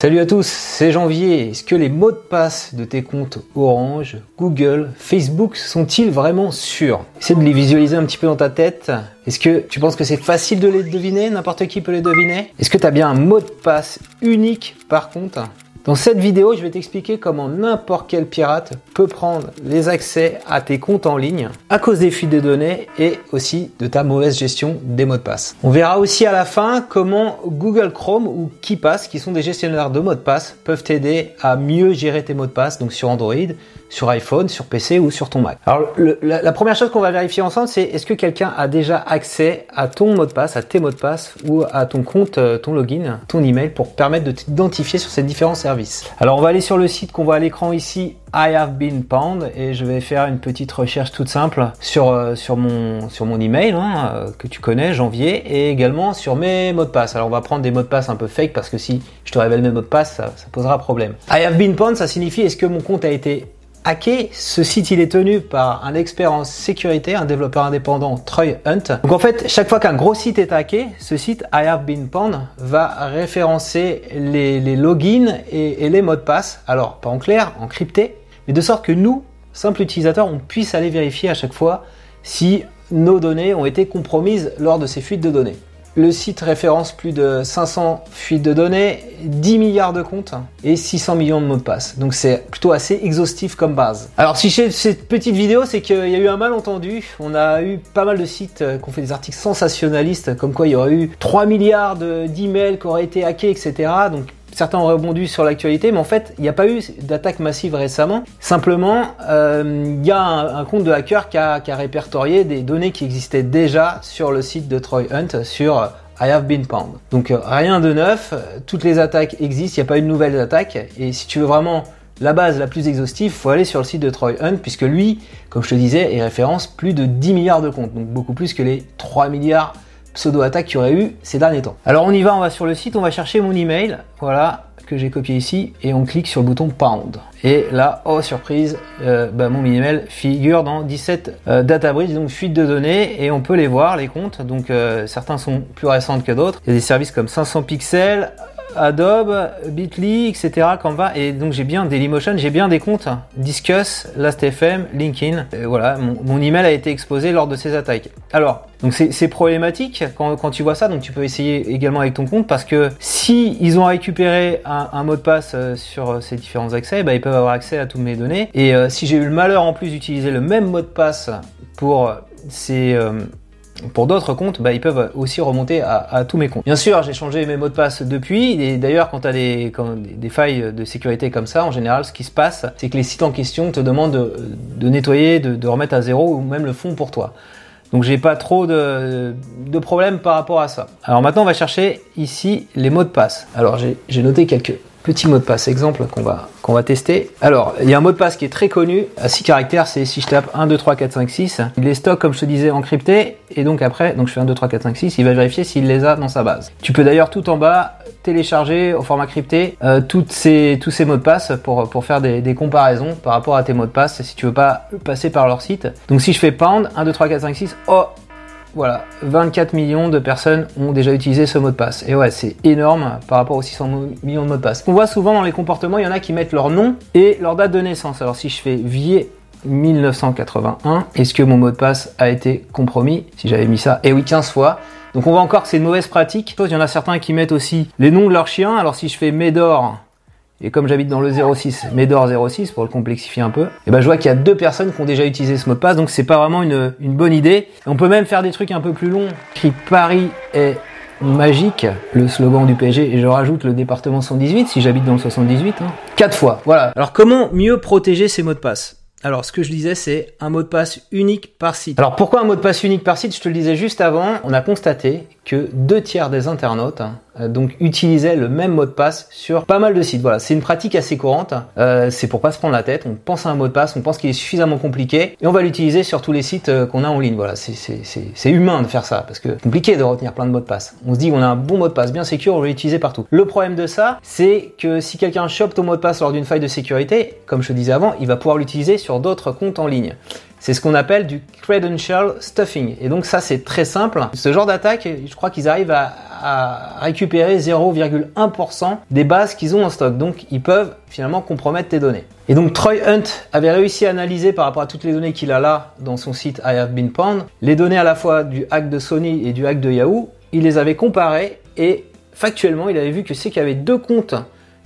Salut à tous, c'est Janvier. Est-ce que les mots de passe de tes comptes Orange, Google, Facebook sont-ils vraiment sûrs? Essaie de les visualiser un petit peu dans ta tête. Est-ce que tu penses que c'est facile de les deviner? N'importe qui peut les deviner? Est-ce que tu as bien un mot de passe unique par compte dans cette vidéo, je vais t'expliquer comment n'importe quel pirate peut prendre les accès à tes comptes en ligne à cause des fuites de données et aussi de ta mauvaise gestion des mots de passe. On verra aussi à la fin comment Google Chrome ou KeePass, qui sont des gestionnaires de mots de passe, peuvent t'aider à mieux gérer tes mots de passe, donc sur Android, sur iPhone, sur PC ou sur ton Mac. Alors la, première chose qu'on va vérifier ensemble, c'est est-ce que quelqu'un a déjà accès à ton mot de passe, à tes mots de passe ou à ton compte, euh, ton login, ton email pour permettre de t'identifier sur ces différents services. Alors on va aller sur le site qu'on voit à l'écran ici, I have been pwned et je vais faire une petite recherche toute simple sur euh, mon email hein, euh, que tu connais, janvier, et également sur mes mots de passe. Alors on va prendre des mots de passe un peu fake parce que si je te révèle mes mots de passe, ça, ça posera problème. I have been pwned, ça signifie est-ce que mon compte a été hacké. Ce site, il est tenu par un expert en sécurité, un développeur indépendant, Troy Hunt. Donc en fait, chaque fois qu'un gros site est hacké, ce site I have been pwned va référencer les, logins et, les mots de passe. Alors, pas en clair, en crypté, mais de sorte que nous, simples utilisateurs, on puisse aller vérifier à chaque fois si nos données ont été compromises lors de ces fuites de données. Le site référence plus de 500 fuites de données, 10 milliards de comptes et 600 millions de mots de passe. Donc c'est plutôt assez exhaustif comme base. Alors si j'ai cette petite vidéo, c'est qu'il y a eu un malentendu. On a eu pas mal de sites euh, qui ont fait des articles sensationnalistes, comme quoi il y aurait eu 3 milliards d'emails qui auraient été hackés, etc. Donc certains ont rebondi sur l'actualité, mais en fait, il n'y a pas eu d'attaque massive récemment. Simplement, euh, il y a un, compte de hacker qui a, répertorié des données qui existaient déjà sur le site de Troy Hunt sur euh, I have been pwned. Donc euh, rien de neuf, toutes les attaques existent, il n'y a pas eu de nouvelles attaques. Et si tu veux vraiment la base la plus exhaustive, faut aller sur le site de Troy Hunt, puisque lui, comme je te disais, il référence plus de 10 milliards de comptes, donc beaucoup plus que les 3 milliards pseudo-attaques qu'il y aurait eu ces derniers temps. Alors on y va, on va sur le site, on va chercher mon email, voilà, que j'ai copié ici, et on clique sur le bouton Pound. Et là, oh surprise, euh, bah, mon email figure dans 17 euh, donc fuite de données, et on peut les voir, les comptes. Donc euh, certains sont plus récents que d'autres. Il y a des services comme 500 pixels, Adobe, Bitly, etc. Canva. Et donc j'ai bien Dailymotion, j'ai bien des comptes. Discuss, Last.fm, LinkedIn. voilà, mon, email a été exposé lors de ces attaques. Alors, donc c'est problématique quand, tu vois ça. Donc tu peux essayer également avec ton compte parce que si ils ont récupéré un, mot de passe euh, sur euh, ces différents accès, bah, ils peuvent avoir accès à toutes mes données. Et euh, si j'ai eu le malheur en plus d'utiliser le même mot de passe pour ces pour d'autres comptes, bah, ils peuvent aussi remonter à, tous mes comptes. Bien sûr, j'ai changé mes mots de passe depuis. Et d'ailleurs, quand tu as des, failles de sécurité comme ça, en général, ce qui se passe, c'est que les sites en question te demandent de, nettoyer, de, remettre à zéro ou même le fond pour toi. Donc j'ai pas trop de, de problèmes par rapport à ça. Alors maintenant, on va chercher ici les mots de passe. Alors j'ai noté quelques petit mot de passe exemple qu'on va, va tester. Alors, il y a un mot de passe qui est très connu, à 6 caractères, c'est si je tape 1, 2, 3, 4, 5, 6. Il les stocke, comme je te disais, encrypté, et donc après, donc je fais 1, 2, 3, 4, 5, 6, il va vérifier s'il les a dans sa base. Tu peux d'ailleurs tout en bas télécharger au format crypté euh, ces, tous ces mots de passe pour, pour faire des, des, comparaisons par rapport à tes mots de passe si tu veux pas passer par leur site. Donc si je fais pound, 1, 2, 3, 4, 5, 6, oh voilà, 24 millions de personnes ont déjà utilisé ce mot de passe. Et ouais, c'est énorme par rapport aux 600 millions de mots de passe. On voit souvent dans les comportements, il y en a qui mettent leur nom et leur date de naissance. Alors si je fais Vier 1981, est-ce que mon mot de passe a été compromis Si j'avais mis ça, et eh oui, 15 fois. Donc on voit encore que c'est une mauvaise pratique. Il y en a certains qui mettent aussi les noms de leurs chiens. Alors si je fais Médor et comme j'habite dans le 06, Médor 06 pour le complexifier un peu, et eh ben je vois qu'il y a deux personnes qui ont déjà utilisé ce mot de passe, donc c'est pas vraiment une, bonne idée. On peut même faire des trucs un peu plus longs. Écrit Paris est magique, le slogan du PSG, et je rajoute le département 118 si j'habite dans le 78. Hein. Quatre fois, voilà. Alors comment mieux protéger ces mots de passe? Alors, ce que je disais, c'est un mot de passe unique par site. Alors, pourquoi un mot de passe unique par site? Je te le disais juste avant. On a constaté que deux tiers des internautes euh, donc utilisaient le même mot de passe sur pas mal de sites. Voilà, c'est une pratique assez courante. Euh, c'est pour pas se prendre la tête. On pense à un mot de passe, on pense qu'il est suffisamment compliqué et on va l'utiliser sur tous les sites euh, qu'on a en ligne. Voilà, c'est humain de faire ça parce que compliqué de retenir plein de mots de passe. On se dit qu'on a un bon mot de passe bien sécure, on va l'utiliser partout. Le problème de ça, c'est que si quelqu'un chope ton mot de passe lors d'une faille de sécurité, comme je te disais avant, il va pouvoir l'utiliser sur d'autres comptes en ligne. C'est ce qu'on appelle du credential stuffing. Et donc ça c'est très simple. Ce genre d'attaque, je crois qu'ils arrivent à, récupérer 0,1% des bases qu'ils ont en stock. Donc ils peuvent finalement compromettre tes données. Et donc Troy Hunt avait réussi à analyser par rapport à toutes les données qu'il a là dans son site I Have Been Pwned, les données à la fois du hack de Sony et du hack de Yahoo. Il les avait comparées et factuellement il avait vu que c'est qu'il y avait deux comptes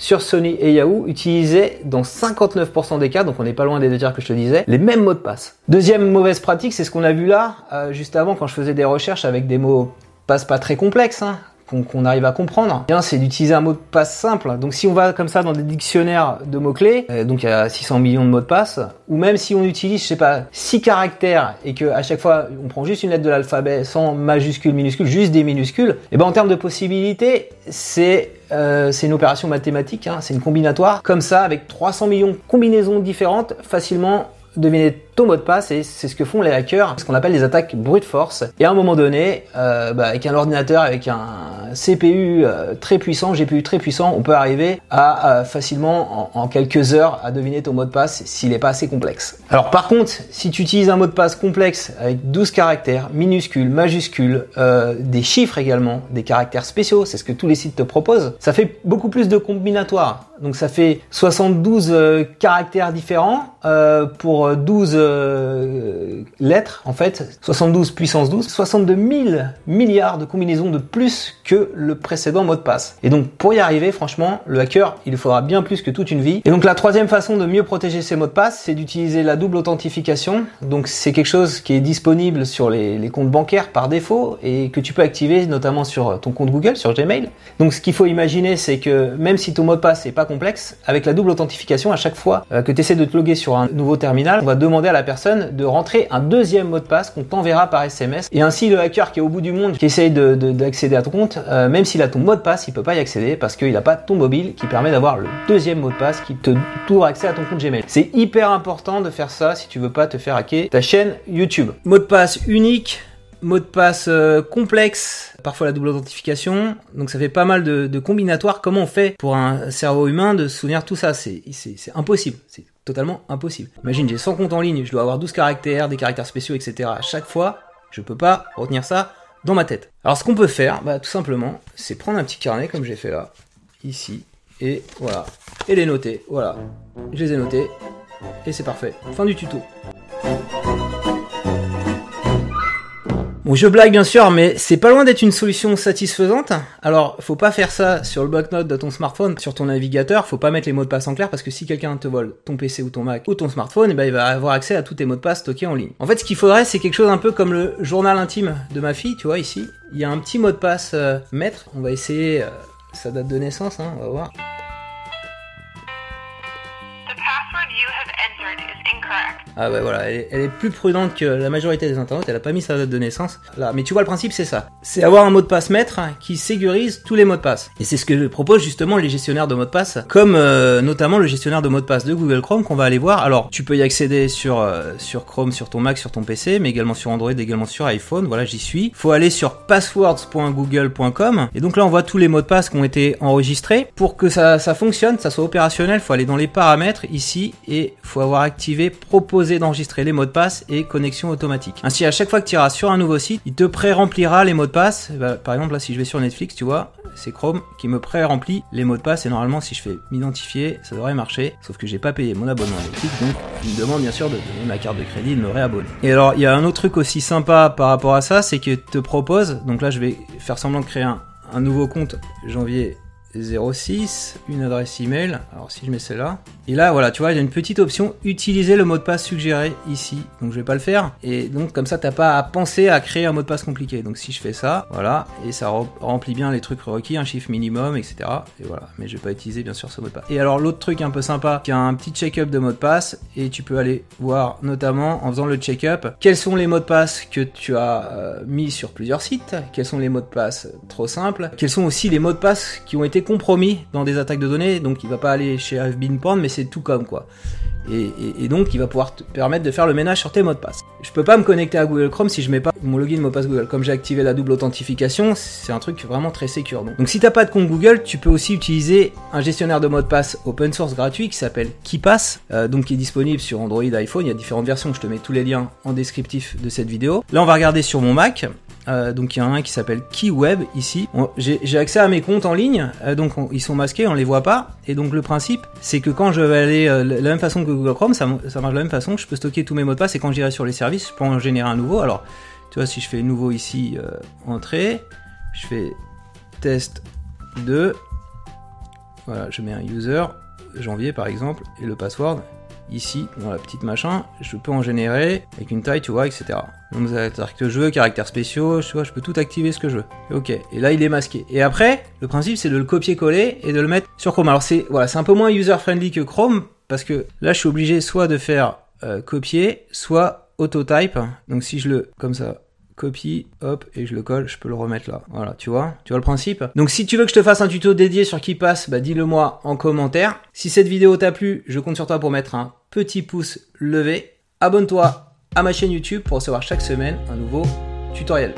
sur Sony et Yahoo utilisaient dans 59% des cas, donc on n'est pas loin des deux tiers que je te disais, les mêmes mots de passe. Deuxième mauvaise pratique, c'est ce qu'on a vu là, euh, juste avant quand je faisais des recherches avec des mots passe pas très complexes, hein, qu'on arrive à comprendre, bien c'est d'utiliser un mot de passe simple. Donc si on va comme ça dans des dictionnaires de mots-clés, euh, donc il y a 600 millions de mots de passe, ou même si on utilise, je sais pas, 6 caractères et que à chaque fois on prend juste une lettre de l'alphabet sans majuscule, minuscule, juste des minuscules, et ben en termes de possibilités, c'est euh, une opération mathématique, hein, c'est une combinatoire. Comme ça, avec 300 millions de combinaisons différentes, facilement deviner ton mot de passe et c'est ce que font les hackers, ce qu'on appelle des attaques brute force. Et à un moment donné, euh, bah, avec un ordinateur, avec un CPU euh, très puissant, GPU très puissant, on peut arriver à facilement en, quelques heures à deviner ton mot de passe s'il n'est pas assez complexe. Alors par contre, si tu utilises un mot de passe complexe avec 12 caractères, minuscules, majuscules, euh, des chiffres également, des caractères spéciaux, c'est ce que tous les sites te proposent, ça fait beaucoup plus de combinatoires. Donc ça fait 72 caractères différents pour 12 euh, lettres, en fait, 72 puissance 12, 62 000 milliards de combinaisons de plus que le précédent mot de passe. Et donc, pour y arriver, franchement, le hacker, il faudra bien plus que toute une vie. Et donc, la troisième façon de mieux protéger ses mots de passe, c'est d'utiliser la double authentification. Donc, c'est quelque chose qui est disponible sur les, les comptes bancaires par défaut et que tu peux activer notamment sur ton compte Google, sur Gmail. Donc, ce qu'il faut imaginer, c'est que même si ton mot de passe n'est pas complexe, avec la double authentification, à chaque fois euh, que tu essaies de te loguer sur un nouveau terminal, on va demander à la personne de rentrer un deuxième mot de passe qu'on t'enverra par SMS. Et ainsi, le hacker qui est au bout du monde, qui essaye d'accéder à ton compte, euh, même s'il a ton mot de passe, il peut pas y accéder parce qu'il n'a pas ton mobile qui permet d'avoir le deuxième mot de passe qui te t'ouvre accès à ton compte Gmail. C'est hyper important de faire ça si tu veux pas te faire hacker ta chaîne YouTube. Mot de passe unique, mot de passe euh, complexe, parfois la double authentification. Donc ça fait pas mal de, de, combinatoires. Comment on fait pour un cerveau humain de se souvenir tout ça? C'est impossible. C'est totalement impossible. Imagine, j'ai 100 comptes en ligne, je dois avoir 12 caractères, des caractères spéciaux, etc. À chaque fois, je peux pas retenir ça dans ma tête. Alors ce qu'on peut faire, bah, tout simplement, c'est prendre un petit carnet comme j'ai fait là, ici, et voilà, et les noter. Voilà, je les ai notés, et c'est parfait. Fin du tuto. Bon, je blague bien sûr, mais c'est pas loin d'être une solution satisfaisante. Alors, faut pas faire ça sur le bloc-notes de ton smartphone, sur ton navigateur. Faut pas mettre les mots de passe en clair parce que si quelqu'un te vole ton PC ou ton Mac ou ton smartphone, eh ben, il va avoir accès à tous tes mots de passe stockés en ligne. En fait, ce qu'il faudrait, c'est quelque chose un peu comme le journal intime de ma fille, tu vois, ici. Il y a un petit mot de passe euh, maître. On va essayer euh, sa date de naissance, hein, on va voir. Ah ouais voilà, elle est, plus prudente que la majorité des internautes, elle a pas mis sa date de naissance. Là, mais tu vois le principe c'est ça. C'est avoir un mot de passe maître qui sécurise tous les mots de passe. Et c'est ce que proposent justement les gestionnaires de mots de passe, comme euh, notamment le gestionnaire de mots de passe de Google Chrome qu'on va aller voir. Alors, tu peux y accéder sur euh, sur Chrome, sur ton Mac, sur ton PC, mais également sur Android, également sur iPhone. Voilà, j'y suis. Faut aller sur passwords.google.com et donc là on voit tous les mots de passe qui ont été enregistrés. Pour que ça, ça fonctionne, ça soit opérationnel, faut aller dans les paramètres ici et faut avoir activé proposer d'enregistrer les mots de passe et connexion automatique. Ainsi, à chaque fois que tu iras sur un nouveau site, il te pré-remplira les mots de passe. Bah, par exemple, là, si je vais sur Netflix, tu vois, c'est Chrome qui me pré-remplit les mots de passe. Et normalement, si je fais m'identifier, ça devrait marcher. Sauf que j'ai pas payé mon abonnement à Netflix, donc il me demande bien sûr de donner ma carte de crédit, de me réabonner. Et alors, il y a un autre truc aussi sympa par rapport à ça, c'est que te propose, donc là, je vais faire semblant de créer un nouveau compte janvier 06, une adresse email. Alors si je mets celle-là, et là voilà, tu vois, il y a une petite option utiliser le mot de passe suggéré ici. Donc je vais pas le faire. Et donc comme ça, t'as pas à penser à créer un mot de passe compliqué. Donc si je fais ça, voilà, et ça remplit bien les trucs requis, un chiffre minimum, etc. Et voilà. Mais je vais pas utiliser bien sûr ce mot de passe. Et alors l'autre truc un peu sympa, qui a un petit check-up de mot de passe, et tu peux aller voir notamment en faisant le check-up quels sont les mots de passe que tu as euh, mis sur plusieurs sites, quels sont les mots de passe trop simples, quels sont aussi les mots de passe qui ont été compromis dans des attaques de données, donc il va pas aller chez Been mais c'est tout comme quoi. Et, donc, il va pouvoir te permettre de faire le ménage sur tes mots de passe. Je peux pas me connecter à Google Chrome si je mets pas mon login mot de passe Google. Comme j'ai activé la double authentification, c'est un truc vraiment très sécure. Donc, donc si t'as pas de compte Google, tu peux aussi utiliser un gestionnaire de mots de passe open source gratuit qui s'appelle KeePass, euh, donc qui est disponible sur Android, iPhone. Il y a différentes versions. Je te mets tous les liens en descriptif de cette vidéo. Là, on va regarder sur mon Mac. Euh, donc il y en a un qui s'appelle KeyWeb ici. J'ai accès à mes comptes en ligne, euh, donc ils sont masqués, on les voit pas. Et donc le principe, c'est que quand je vais aller euh, la même façon Google Chrome, ça, marche de la même façon. Je peux stocker tous mes mots de passe et quand j'irai sur les services, je peux en générer un nouveau. Alors, tu vois, si je fais nouveau ici, entrée, je fais test 2. Voilà, je mets un user janvier par exemple et le password ici, dans la petite machin, je peux en générer avec une taille, tu vois, etc. Donc, que je veux, caractères spéciaux, je peux tout activer ce que je veux. Ok, et là il est masqué. Et après, le principe c'est de le copier-coller et de le mettre sur Chrome. Alors c'est voilà, c'est un peu moins user-friendly que Chrome, parce que là je suis obligé soit de faire euh, copier, soit auto-type. Donc si je le, comme ça, copie, hop, et je le colle, je peux le remettre là. Voilà, tu vois? Tu vois le principe? Donc si tu veux que je te fasse un tuto dédié sur qui passe, bah dis-le moi en commentaire. Si cette vidéo t'a plu, je compte sur toi pour mettre un petit pouce levé. Abonne-toi à ma chaîne YouTube pour recevoir chaque semaine un nouveau tutoriel.